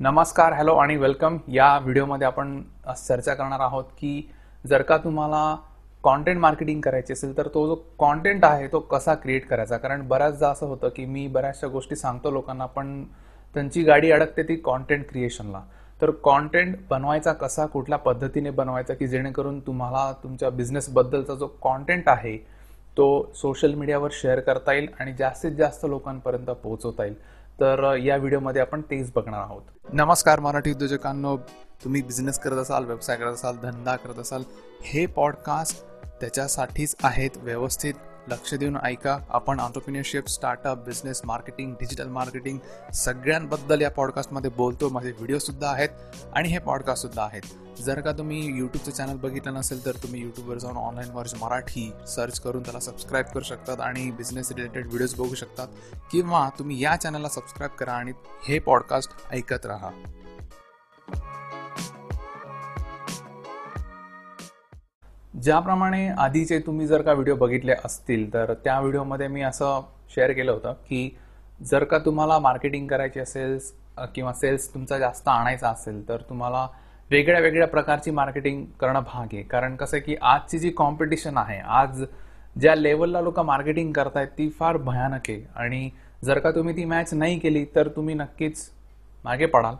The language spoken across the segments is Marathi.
नमस्कार हॅलो आणि वेलकम या व्हिडिओमध्ये आपण चर्चा करणार आहोत की जर का तुम्हाला कॉन्टेंट मार्केटिंग करायची असेल तर तो जो कॉन्टेंट आहे तो कसा क्रिएट करायचा? कारण बऱ्याचदा असं होतं की मी बऱ्याचशा गोष्टी सांगतो लोकांना पण त्यांची गाडी अडकते ती कॉन्टेंट क्रिएशनला तर कॉन्टेंट बनवायचा कसा कुठल्या पद्धतीने बनवायचा की जेणेकरून तुम्हाला तुमच्या बिझनेसबद्दलचा जो कॉन्टेंट आहे तो सोशल मीडियावर शेअर करता येईल आणि जास्तीत जास्त लोकांपर्यंत पोहोचवता येईल? तर या व्हिडिओमध्ये आपण तेच बघणार आहोत. नमस्कार मराठी उद्योजकांनो. तुम्ही बिझनेस करत असाल व्यवसाय करत असाल धंदा करत असाल हे पॉडकास्ट त्याच्यासाठीच आहेत व्यवस्थित लक्ष देऊन ऐका. आपण entrepreneurship startup business marketing digital marketing सगळ्यांबद्दल या पॉडकास्टमध्ये बोलतो. माझे व्हिडिओसुद्धा आहेत आणि हे पॉडकास्टसुद्धा आहेत. जर का तुम्ही यूट्यूबचं चॅनल बघितलं नसेल तर तुम्ही यूट्यूबवर जाऊन ऑनलाईन वर्ज मराठी सर्च करून त्याला सबस्क्राईब करू शकतात आणि बिझनेस रिलेटेड व्हिडिओज बघू शकतात. किंवा तुम्ही या चॅनलला सबस्क्राईब करा आणि हे पॉडकास्ट ऐकत राहा. ज्याप्रमाणे आधीचे तुम्ही जर का व्हिडिओ बघितले असतील तर त्या व्हिडिओमध्ये मी असं शेअर केलं होतं की जर का तुम्हाला मार्केटिंग करायची असेल किंवा सेल्स तुमचा जास्त आणायचा असेल तर तुम्हाला वेगळ्या वेगळ्या प्रकारची मार्केटिंग करणं भाग आहे. कारण कसं आहे की आजची जी कॉम्पिटिशन आहे आज ज्या लेवलला लोक मार्केटिंग करतायत ती फार भयानक आहे. आणि जर का तुम्ही ती मॅच नाही केली तर तुम्ही नक्कीच मागे पडाल.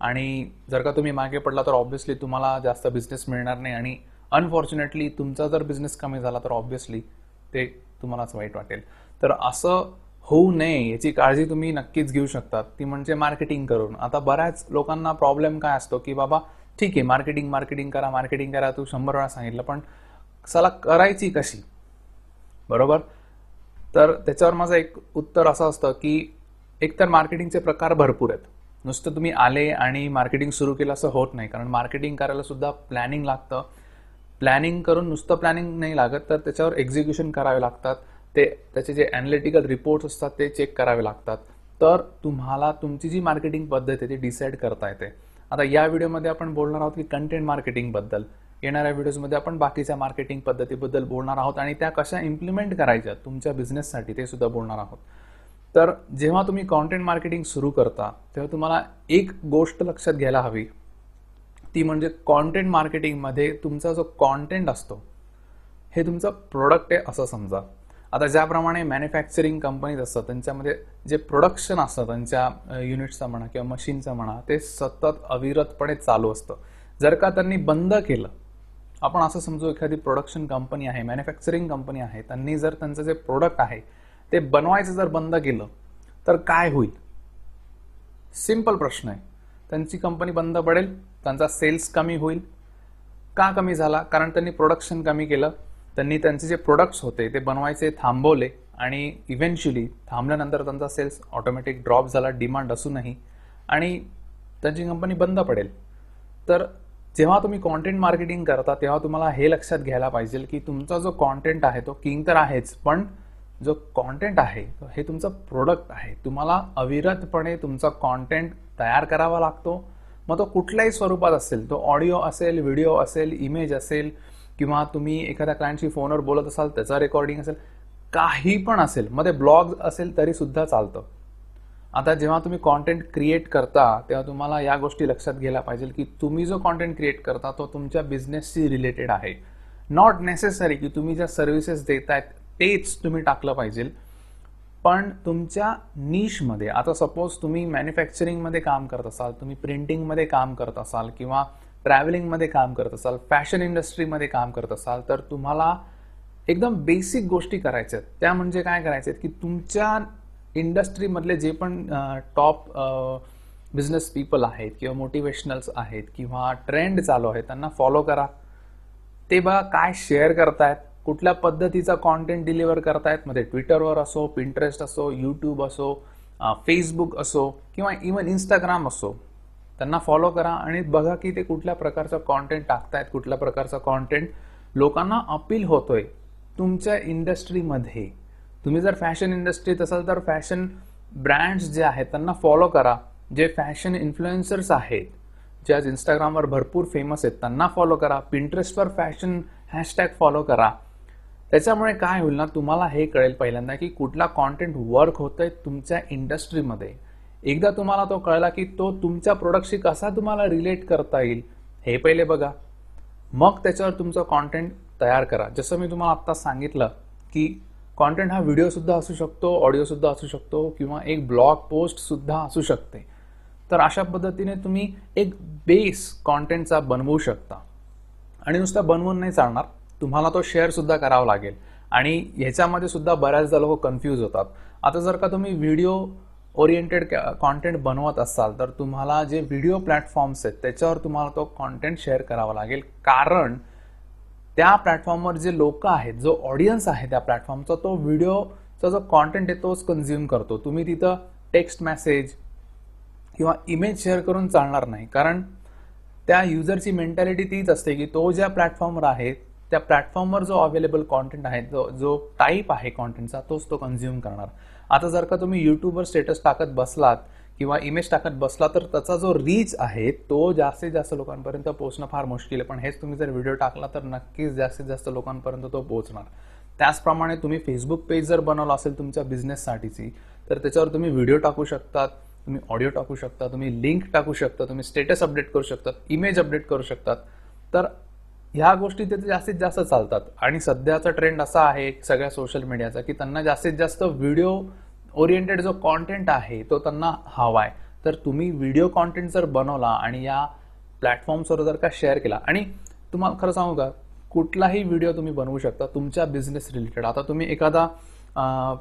आणि जर का तुम्ही मागे पडला तर ऑब्व्हियसली तुम्हाला जास्त बिझनेस मिळणार नाही. आणि अनफॉर्च्युनेटली तुमचा जर बिझनेस कमी झाला तर ऑब्व्हियसली ते तुम्हालाच वाईट वाटेल. तर असं होऊ नये याची काळजी तुम्ही नक्कीच घेऊ शकता ती म्हणजे मार्केटिंग करून. आता बऱ्याच लोकांना प्रॉब्लेम काय असतो की बाबा ठीक आहे मार्केटिंग मार्केटिंग करा मार्केटिंग करा तू शंभर वेळा सांगितलं पण सला करायची कशी? बरोबर? तर त्याच्यावर माझं एक उत्तर असं असतं की एकतर मार्केटिंगचे प्रकार भरपूर आहेत. नुसतं तुम्ही आले आणि मार्केटिंग सुरू केलं असं होत नाही कारण मार्केटिंग करायला सुद्धा प्लॅनिंग लागतं. प्लॅनिंग करून नुसतं प्लॅनिंग नाही लागत तर त्याच्यावर एक्झिक्युशन करावे लागतात. ते त्याचे जे अनालिटिकल रिपोर्ट्स असतात ते चेक करावे लागतात. तर तुम्हाला तुमची जी मार्केटिंग पद्धत आहे ती डिसाईड करता येते. आता या व्हिडिओमध्ये आपण बोलणार आहोत की कंटेंट मार्केटिंगबद्दल येणाऱ्या व्हिडिओजमध्ये आपण बाकीच्या मार्केटिंग पद्धतीबद्दल बोलणार आहोत आणि त्या कशा इम्प्लिमेंट करायच्या तुमच्या बिझनेससाठी ते सुद्धा बोलणार आहोत. तर जेव्हा तुम्ही कॉन्टेंट मार्केटिंग सुरू करता तेव्हा तुम्हाला एक गोष्ट लक्षात घ्यायला हवी. ती म्हणजे कॉन्टेंट मार्केटिंगमध्ये तुमचा जो कॉन्टेंट असतो हे तुमचं प्रोडक्ट आहे असं समजा. आता ज्याप्रमाणे मॅन्युफॅक्चरिंग कंपनीज असतात त्यांच्यामध्ये जे प्रोडक्शन असतं त्यांच्या युनिटचं म्हणा किंवा मशीनचं म्हणा ते सतत अविरतपणे चालू असतं. जर का त्यांनी बंद केलं आपण असं समजू एखादी प्रोडक्शन कंपनी आहे मॅन्युफॅक्चरिंग कंपनी आहे त्यांनी जर त्यांचं जे प्रोडक्ट आहे ते बनवायचं जर बंद केलं तर काय होईल? सिंपल प्रश्न आहे. त्यांची कंपनी बंद पडेल त्यांचा सेल्स कमी होईल. का कमी झाला? कारण त्यांनी प्रोडक्शन कमी केलं. त्यांनी त्यांचे जे प्रोडक्ट्स होते ते बनवायचे थांबवले आणि इव्हेंच्युअली थांबल्यानंतर त्यांचा सेल्स ऑटोमॅटिक ड्रॉप झाला डिमांड असूनही आणि त्यांची कंपनी बंद पडेल. तर जेव्हा तुम्ही कॉन्टेंट मार्केटिंग करता तेव्हा तुम्हाला हे लक्षात घ्यायला पाहिजे की तुमचा जो कॉन्टेंट आहे तो किंग तर आहेच पण जो कॉन्टेंट आहे हे तुमचं प्रोडक्ट आहे. तुम्हाला अविरतपणे तुमचा कॉन्टेंट तयार करावा लागतो. मग तो कुठल्याही स्वरूपात असेल तो ऑडिओ असेल व्हिडिओ असेल इमेज असेल किंवा तुम्ही एखाद्या क्लायंटशी फोनवर बोलत असाल त्याचा रेकॉर्डिंग असेल काही पण असेल मध्ये ब्लॉग असेल तरी सुद्धा चालतं. आता जेव्हा तुम्ही कॉन्टेंट क्रिएट करता तेव्हा तुम्हाला या गोष्टी लक्षात घ्यायला पाहिजे की तुम्ही जो कॉन्टेंट क्रिएट करता तो तुमच्या बिझनेसशी रिलेटेड आहे. नॉट नेसेसरी की तुम्ही ज्या सर्व्हिसेस देतायत तेच तुम्ही टाकलं पाहिजे. पण तुमच्या निशमध्ये आता सपोज तुम्ही मॅन्युफॅक्चरिंगमध्ये काम करत असाल तुम्ही प्रिंटिंगमध्ये काम करत असाल किंवा ट्रॅव्हलिंगमध्ये काम करत असाल फॅशन इंडस्ट्रीमध्ये काम करत असाल तर तुम्हाला एकदम बेसिक गोष्टी करायच्या आहेत. त्या म्हणजे काय करायचे आहेत की तुमच्या इंडस्ट्रीमधले जे पण टॉप बिझनेस पीपल आहेत किंवा मोटिवेशनल्स आहेत किंवा ट्रेंड चालू आहेत त्यांना फॉलो करा. ते बघा काय शेअर करतायत कुठल्या पद्धतीचा कॉन्टेंट डिलिव्हर करतायत मध्ये ट्विटरवर असो पिंटरेस्ट असो यूट्यूब असो फेसबुक असो किंवा इवन इंस्टाग्राम असो. त्यांना फॉलो करा आणि बघा की ते कुठल्या प्रकारचं कॉन्टेंट टाकतायत कुठल्या प्रकारचं कॉन्टेंट लोकांना अपील होतोय तुमच्या इंडस्ट्रीमध्ये तुम्ही जर फॅशन इंडस्ट्रीत असाल तर फॅशन ब्रँड्स जे आहेत त्यांना फॉलो करा. जे फॅशन इन्फ्लुएन्सर्स आहेत जे आज इंस्टाग्रामवर भरपूर फेमस आहेत त्यांना फॉलो करा. पिंटरेस्टवर फॅशन हॅशटॅग फॉलो करा. त्याच्यामुळे काय होईल ना तुम्हाला हे कळेल पहिल्यांदा की कुठला कॉन्टेंट वर्क होतंय तुमच्या इंडस्ट्रीमध्ये एकदा तुम्हाला तो कळला की तो तुमच्या प्रोडक्टशी कसा तुम्हाला रिलेट करता येईल हे पहिले बघा. मग त्याच्यावर तुमचं कॉन्टेंट तयार करा. जसं मी तुम्हाला आत्ता सांगितलं की कॉन्टेंट हा व्हिडिओसुद्धा असू शकतो ऑडिओसुद्धा असू शकतो किंवा एक ब्लॉग पोस्टसुद्धा असू शकते. तर अशा पद्धतीने तुम्ही एक बेस कॉन्टेंटचा बनवू शकता. आणि नुसता बनवून नाही चालणार. तुम्हाला तो शेअरसुद्धा करावा लागेल. आणि ह्याच्यामध्ये सुद्धा बऱ्याचदा लोक कन्फ्यूज होतात. आता जर का तुम्ही व्हिडिओ ओरिएंटेड कॉन्टेंट बनवत असाल तर तुम्हाला जे व्हिडिओ प्लॅटफॉर्म्स आहेत त्याच्यावर तुम्हाला तो कॉन्टेंट शेअर करावा लागेल. कारण त्या प्लॅटफॉर्मवर जे लोक आहेत जो ऑडियन्स आहे त्या प्लॅटफॉर्मचा तो व्हिडिओचा जो कॉन्टेंट आहे तोच कन्झ्युम करतो. तुम्ही तिथं टेक्स्ट मेसेज किंवा इमेज शेअर करून चालणार नाही. कारण त्या युजरची मेंटॅलिटी तीच असते की तो ज्या प्लॅटफॉर्मवर आहे त्या प्लॅटफॉर्मवर जो अवेलेबल कॉन्टेंट आहे जो जो टाईप आहे कॉन्टेंटचा तोच तो कन्झ्युम करणार. आता जर का तुम्ही युट्यूबवर स्टेटस टाकत बसलात किंवा इमेज टाकत बसला तर त्याचा जो रीच आहे तो जास्तीत जास्त लोकांपर्यंत पोहोचणं फार मुश्किल आहे. पण हेच तुम्ही जर व्हिडिओ टाकला तर नक्कीच जास्तीत जास्त लोकांपर्यंत तो पोहोचणार. त्याचप्रमाणे तुम्ही फेसबुक पेज जर बनवला असेल तुमच्या बिझनेससाठीची तर त्याच्यावर तुम्ही व्हिडिओ टाकू शकतात तुम्ही ऑडिओ टाकू शकता तुम्ही लिंक टाकू शकता तुम्ही स्टेटस अपडेट करू शकतात इमेज अपडेट करू शकतात. तर ह्या गोष्टी तिथे जास्तीत जास्त चालतात. आणि सध्याचा ट्रेंड असा आहे सगळ्या सोशल मीडियाचा की त्यांना जास्तीत जास्त व्हिडिओ ओरिएंटेड जो कॉन्टेंट आहे तो त्यांना हवा आहे तर तुम्ही व्हिडिओ कॉन्टेंट जर बनवला आणि या प्लॅटफॉर्म्सवर जर का शेअर केला आणि तुम्हाला खरं सांगू का कुठलाही व्हिडिओ तुम्ही बनवू शकता तुमच्या बिझनेस रिलेटेड आता तुम्ही एखादा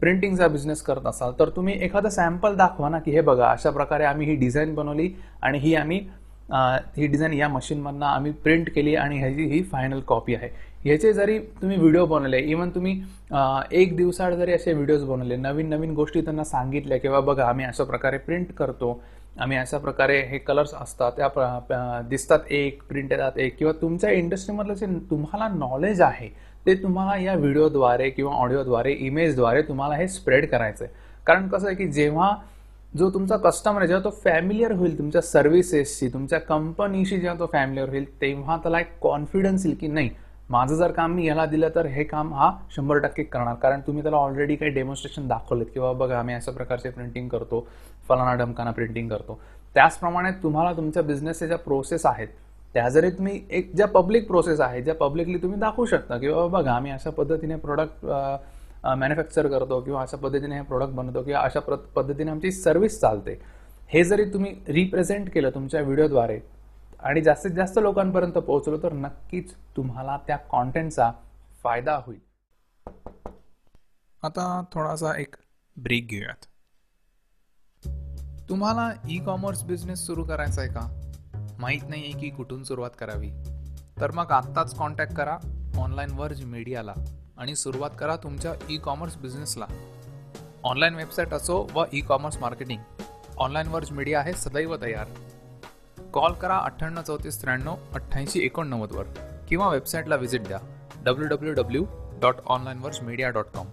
प्रिंटिंगचा बिझनेस करत असाल तर तुम्ही एखादा सॅम्पल दाखवा ना की हे बघा अशा प्रकारे आम्ही ही डिझाईन बनवली आणि ही आम्ही ही डिझाईन या मशीनमधनं आम्ही प्रिंट केली आणि ह्याची ही फायनल कॉपी आहे. ह्याचे जरी तुम्ही व्हिडिओ बनवले इवन तुम्ही एक दिवसाआड जरी असे व्हिडिओज बनवले नवीन नवीन गोष्टी त्यांना सांगितल्या किंवा बघा आम्ही अशा प्रकारे प्रिंट करतो आम्ही अशा प्रकारे हे कलर्स असतात त्या दिसतात एक प्रिंट येतात एक किंवा तुमच्या इंडस्ट्रीमधलं जे तुम्हाला नॉलेज आहे ते तुम्हाला या व्हिडिओद्वारे किंवा ऑडिओद्वारे इमेजद्वारे तुम्हाला हे स्प्रेड करायचं आहे कारण कसं आहे की जेव्हा जो तुमचा कस्टमर आहे जेव्हा तो फॅमिलियर होईल तुमच्या सर्व्हिसेसशी तुमच्या कंपनीशी जेव्हा तो फॅमिलियर होईल तेव्हा त्याला एक कॉन्फिडन्स येईल की नाही माझं जर काम मी याला दिलं तर हे काम हा शंभर टक्के करणार. कारण तुम्ही त्याला ऑलरेडी काही डेमॉन्स्ट्रेशन दाखवलेत किंवा बघा आम्ही अशा प्रकारचे प्रिंटिंग करतो फलाना डमकाना प्रिंटिंग करतो. त्याचप्रमाणे तुम्हाला तुमच्या बिझनेसच्या ज्या प्रोसेस आहेत त्या जरी तुम्ही एक ज्या पब्लिक प्रोसेस आहे ज्या पब्लिकली तुम्ही दाखवू शकता किंवा बघा आम्ही अशा पद्धतीने प्रोडक्ट मॅन्युफॅक्चर करतो किंवा अशा पद्धतीने हे प्रोडक्ट बनवतो किंवा अशा पद्धतीने आमची सर्व्हिस चालते. हे जरी तुम्ही रिप्रेझेंट केलं तुमच्या व्हिडिओद्वारे आणि जास्तीत जास्त लोकांपर्यंत पोहोचलो तर नक्कीच तुम्हाला त्या कॉन्टेंटचा फायदा होईल. आता थोडासा एक ब्रेक घेऊयात. तुम्हाला ई कॉमर्स बिझनेस सुरू करायचा आहे का? माहीत नाही आहे की कुठून सुरुवात करावी? तर मग आत्ताच कॉन्टॅक्ट करा ऑनलाईन वर्ज मीडियाला आणि सुरुवात करा तुमच्या ई कॉमर्स बिझनेसला ऑनलाईन वेबसाईट असो व e commerce marketing online verse media आहे सदैव तयार. कॉल करा अठ्ठ्याण्णव चौतीस त्र्याण्णव अठ्ठ्याऐंशी एकोणनव्वदवर किंवा वेबसाईटला व्हिजिट द्या W W W dot online verse media dot com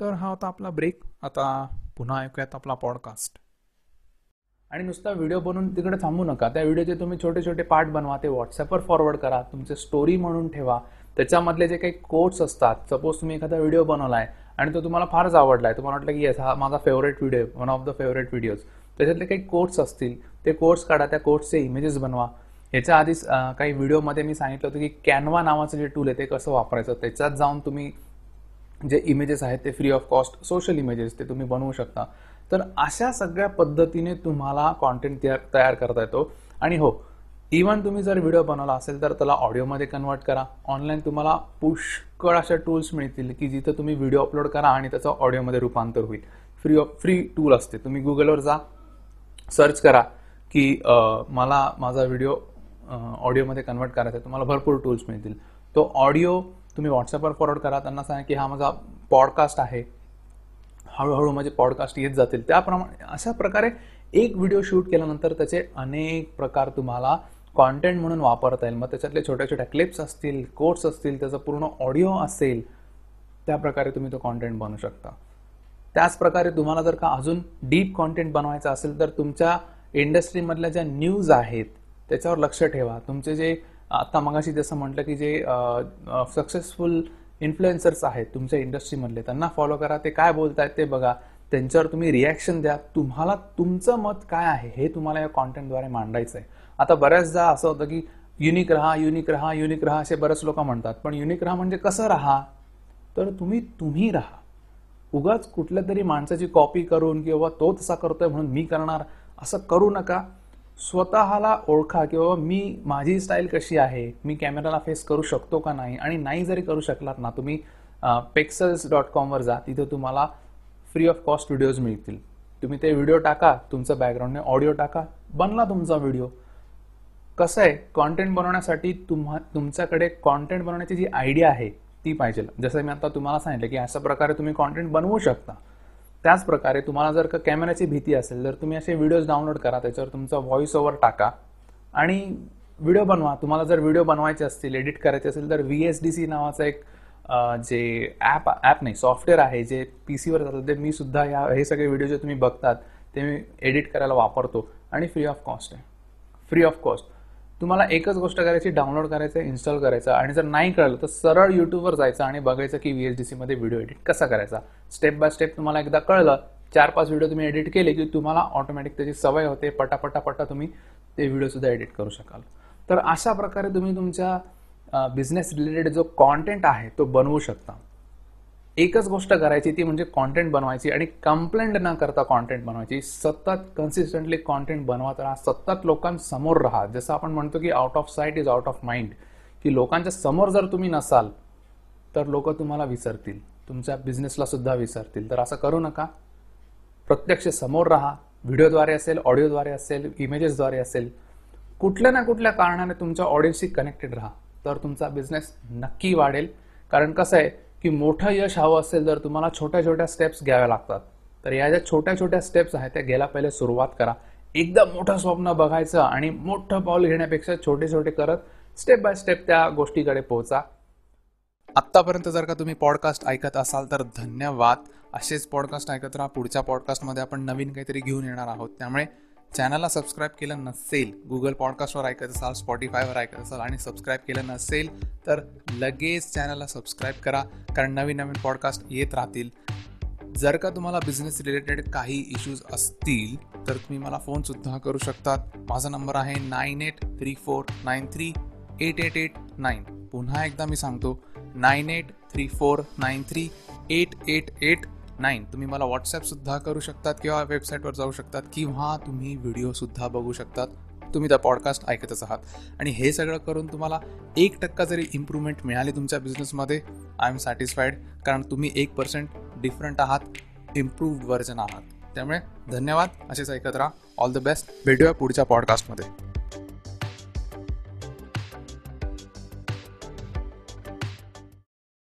तर हा होता आपला ब्रेक आता पुन्हा ऐकूयात आपला पॉडकास्ट आणि नुसता व्हिडिओ बनवून तिकडे थांबू नका. त्या व्हिडिओचे तुम्ही छोटे छोटे पार्ट बनवा ते व्हॉट्सअपवर फॉरवर्ड करा तुमचे स्टोरी म्हणून ठेवा. त्याच्यामधले जे काही कोट्स असतात सपोज तुम्ही एखादा व्हिडिओ बनवला आहे आणि तो तुम्हाला फारच आवडला आहे तुम्हाला वाटलं की येस हा माझा favourite video one of the favourite videos त्याच्यातले काही कोट्स असतील ते कोट्स काढा त्या कोट्सचे इमेजेस बनवा. याच्या आधीच काही व्हिडिओमध्ये मी सांगितलं होतं की कॅनवा नावाचं जे टूल आहे ते कसं वापरायचं? त्याच्यात जाऊन तुम्ही जे इमेजेस आहेत ते free of cost social images ते तुम्ही बनवू शकता. तर अशा सगळ्या पद्धतीने तुम्हाला कॉन्टेंट तयार तयार करता येतो. आणि हो इवन तुम्ही जर व्हिडिओ बनवला असेल तर त्याला ऑडिओमध्ये कन्वर्ट करा. ऑनलाईन तुम्हाला पुष्कळ अशा टूल्स मिळतील की जिथं तुम्ही व्हिडिओ अपलोड करा आणि त्याचं ऑडिओमध्ये रूपांतर होईल. फ्री ऑफ फ्री टूल असते. तुम्ही गुगलवर जा सर्च करा की मला माझा व्हिडिओ ऑडिओमध्ये कन्वर्ट करायचा आहे. तुम्हाला भरपूर टूल्स मिळतील. तो ऑडिओ तुम्ही व्हॉट्सअपवर फॉरवर्ड करा. त्यांना सांगा की हा माझा पॉडकास्ट आहे. हळूहळू माझे पॉडकास्ट येत जातील. त्याप्रमाणे अशा प्रकारे एक व्हिडिओ शूट केल्यानंतर त्याचे अनेक प्रकार तुम्हाला कॉन्टेंट म्हणून वापरता येईल. मग त्याच्यातले छोट्या छोट्या क्लिप्स असतील कोर्स असतील त्याचं पूर्ण ऑडिओ असेल त्या प्रकारे तुम्ही तो कॉन्टेंट बनवू शकता. त्याच प्रकारे तुम्हाला जर का अजून डीप कॉन्टेंट बनवायचं असेल तर तुमच्या इंडस्ट्रीमधल्या ज्या न्यूज आहेत त्याच्यावर लक्ष ठेवा. तुमचे जे आत्ता मगाशी जसं म्हटलं की जे सक्सेसफुल इन्फ्लुएन्सर्स आहेत तुमच्या इंडस्ट्रीमधले त्यांना फॉलो करा ते काय बोलतायत ते बघा. त्यांच्यावर तुम्ही रिॲक्शन द्या. तुम्हाला तुमचं मत काय आहे हे तुम्हाला या कॉन्टेंटद्वारे मांडायचं आहे आता बऱ्याचदा असं होतं की युनिक राहा युनिक राहा युनिक राहा असे बरेच लोक म्हणतात. पण युनिक राहा म्हणजे कसं राहा? तर तुम्ही तुम्ही राहा. उगाच कुठल्या तरी माणसाची कॉपी करून किंवा तो तसा करतोय म्हणून मी करणार असं करू नका. स्वतःला ओळखा किंवा मी माझी स्टाईल कशी आहे? मी कॅमेराला फेस करू शकतो का नाही? आणि नाही जरी करू शकलात ना तुम्ही पेक्सल्स डॉट कॉमवर जा तिथे तुम्हाला फ्री ऑफ कॉस्ट व्हिडिओज मिळतील. तुम्ही ते व्हिडिओ टाका तुमचं बॅकग्राऊंडने ऑडिओ टाका बनला तुमचा व्हिडिओ कसं आहे कॉन्टेंट बनवण्यासाठी तुम्हा तुमच्याकडे कॉन्टेंट बनवण्याची जी आयडिया आहे ती पाहिजे. जसं मी आता तुम्हाला सांगितलं की अशा प्रकारे तुम्ही कॉन्टेंट बनवू शकता. त्याचप्रकारे तुम्हाला जर का कॅमेऱ्याची भीती असेल तर तुम्ही असे व्हिडिओज डाउनलोड करा त्याच्यावर तुमचा व्हॉइस ओव्हर टाका आणि व्हिडिओ बनवा. तुम्हाला जर व्हिडिओ बनवायचे असतील एडिट करायचे असेल तर व्ही एस डी सी नावाचं एक जे ॲप ॲप नाही सॉफ्टवेअर आहे जे पी सीवर जातं ते मी सुद्धा या हे सगळे व्हिडिओ जे तुम्ही बघतात ते मी एडिट करायला वापरतो. आणि फ्री ऑफ कॉस्ट आहे. फ्री ऑफ कॉस्ट तुम्हाला एकच गोष्ट करायची डाउनलोड करायचं इन्स्टॉल करायचं. आणि जर नाही कळलं तर सरळ युट्यूबवर जायचं आणि बघायचं की व्ही एस डी सीमध्ये व्हिडिओ एडिट कसा करायचा. स्टेप बाय स्टेप तुम्हाला एकदा कळलं चार पाच व्हिडिओ तुम्ही एडिट केले की तुम्हाला ऑटोमॅटिक त्याची सवय होते पटापटा पटा तुम्ही ते व्हिडिओ सुद्धा एडिट करू शकाल. तर अशा प्रकारे तुम्ही तुमच्या बिझनेस रिलेटेड जो कॉन्टेंट आहे तो बनवू शकता. एकच गोष्ट करायची ती म्हणजे कॉन्टेंट बनवायची आणि कंप्लेंट न करता कॉन्टेंट बनवायची. सतत कन्सिस्टंटली कॉन्टेंट बनवत राहा सतत लोकांसमोर राहा. जसं आपण म्हणतो की out of sight is out of mind की लोकांच्या समोर जर तुम्ही नसाल तर लोक तुम्हाला विसरतील. तुमच्या बिझनेसला सुद्धा विसरतील. तर असं करू नका. प्रत्यक्ष समोर राहा. व्हिडिओद्वारे असेल ऑडिओद्वारे असेल इमेजेसद्वारे असेल कुठल्या ना कुठल्या कारणाने तुमच्या ऑडियन्सशी कनेक्टेड राहा. तर तुमचा बिझनेस नक्की वाढेल. कारण कसं आहे की मोठं यश हवं असेल तर तुम्हाला छोट्या छोट्या स्टेप्स घ्याव्या लागतात. तर या ज्या छोट्या छोट्या स्टेप्स आहेत त्या घ्यायला पहिले सुरुवात करा. एकदम मोठं स्वप्न बघायचं आणि मोठं पाऊल घेण्यापेक्षा छोटे छोटे करत स्टेप बाय स्टेप त्या गोष्टीकडे पोहोचा. आत्तापर्यंत जर का तुम्ही पॉडकास्ट ऐकत असाल तर धन्यवाद. असेच पॉडकास्ट ऐकत राहा. पुढच्या पॉडकास्टमध्ये आपण नवीन काहीतरी घेऊन येणार आहोत. त्यामुळे चॅनलला सबस्क्राईब केलं नसेल गुगल पॉडकास्टवर ऐकत असाल स्पॉटीफायवर ऐकत असाल आणि सबस्क्राईब केलं नसेल तर लगेच चॅनलला सबस्क्राईब करा कारण नवीन नवीन पॉडकास्ट येत राहतील. जर का तुम्हाला बिझनेस रिलेटेड काही इश्यूज असतील तर तुम्ही मला फोनसुद्धा करू शकतात. माझा नंबर आहे nine eight three four nine three eight eight eight nine पुन्हा एकदा मी सांगतो nine eight three four nine three eight eight eight nine तुम्ही मला व्हॉट्सॲपसुद्धा करू शकतात किंवा वेबसाईटवर जाऊ शकतात किंवा तुम्ही व्हिडिओसुद्धा बघू शकतात. तुम्ही त्या पॉडकास्ट ऐकतच आहात. आणि हे सगळं करून तुम्हाला एक टक्का जरी इम्प्रूव्हमेंट मिळाली तुमच्या बिझनेसमध्ये आय एम सॅटिस्फाईड कारण तुम्ही एक पर्सेंट डिफरंट आहात इम्प्रूव्ड व्हर्जन आहात. त्यामुळे धन्यवाद. असेच ऐकत राहा. ऑल द बेस्ट भेटूया पुढच्या पॉडकास्टमध्ये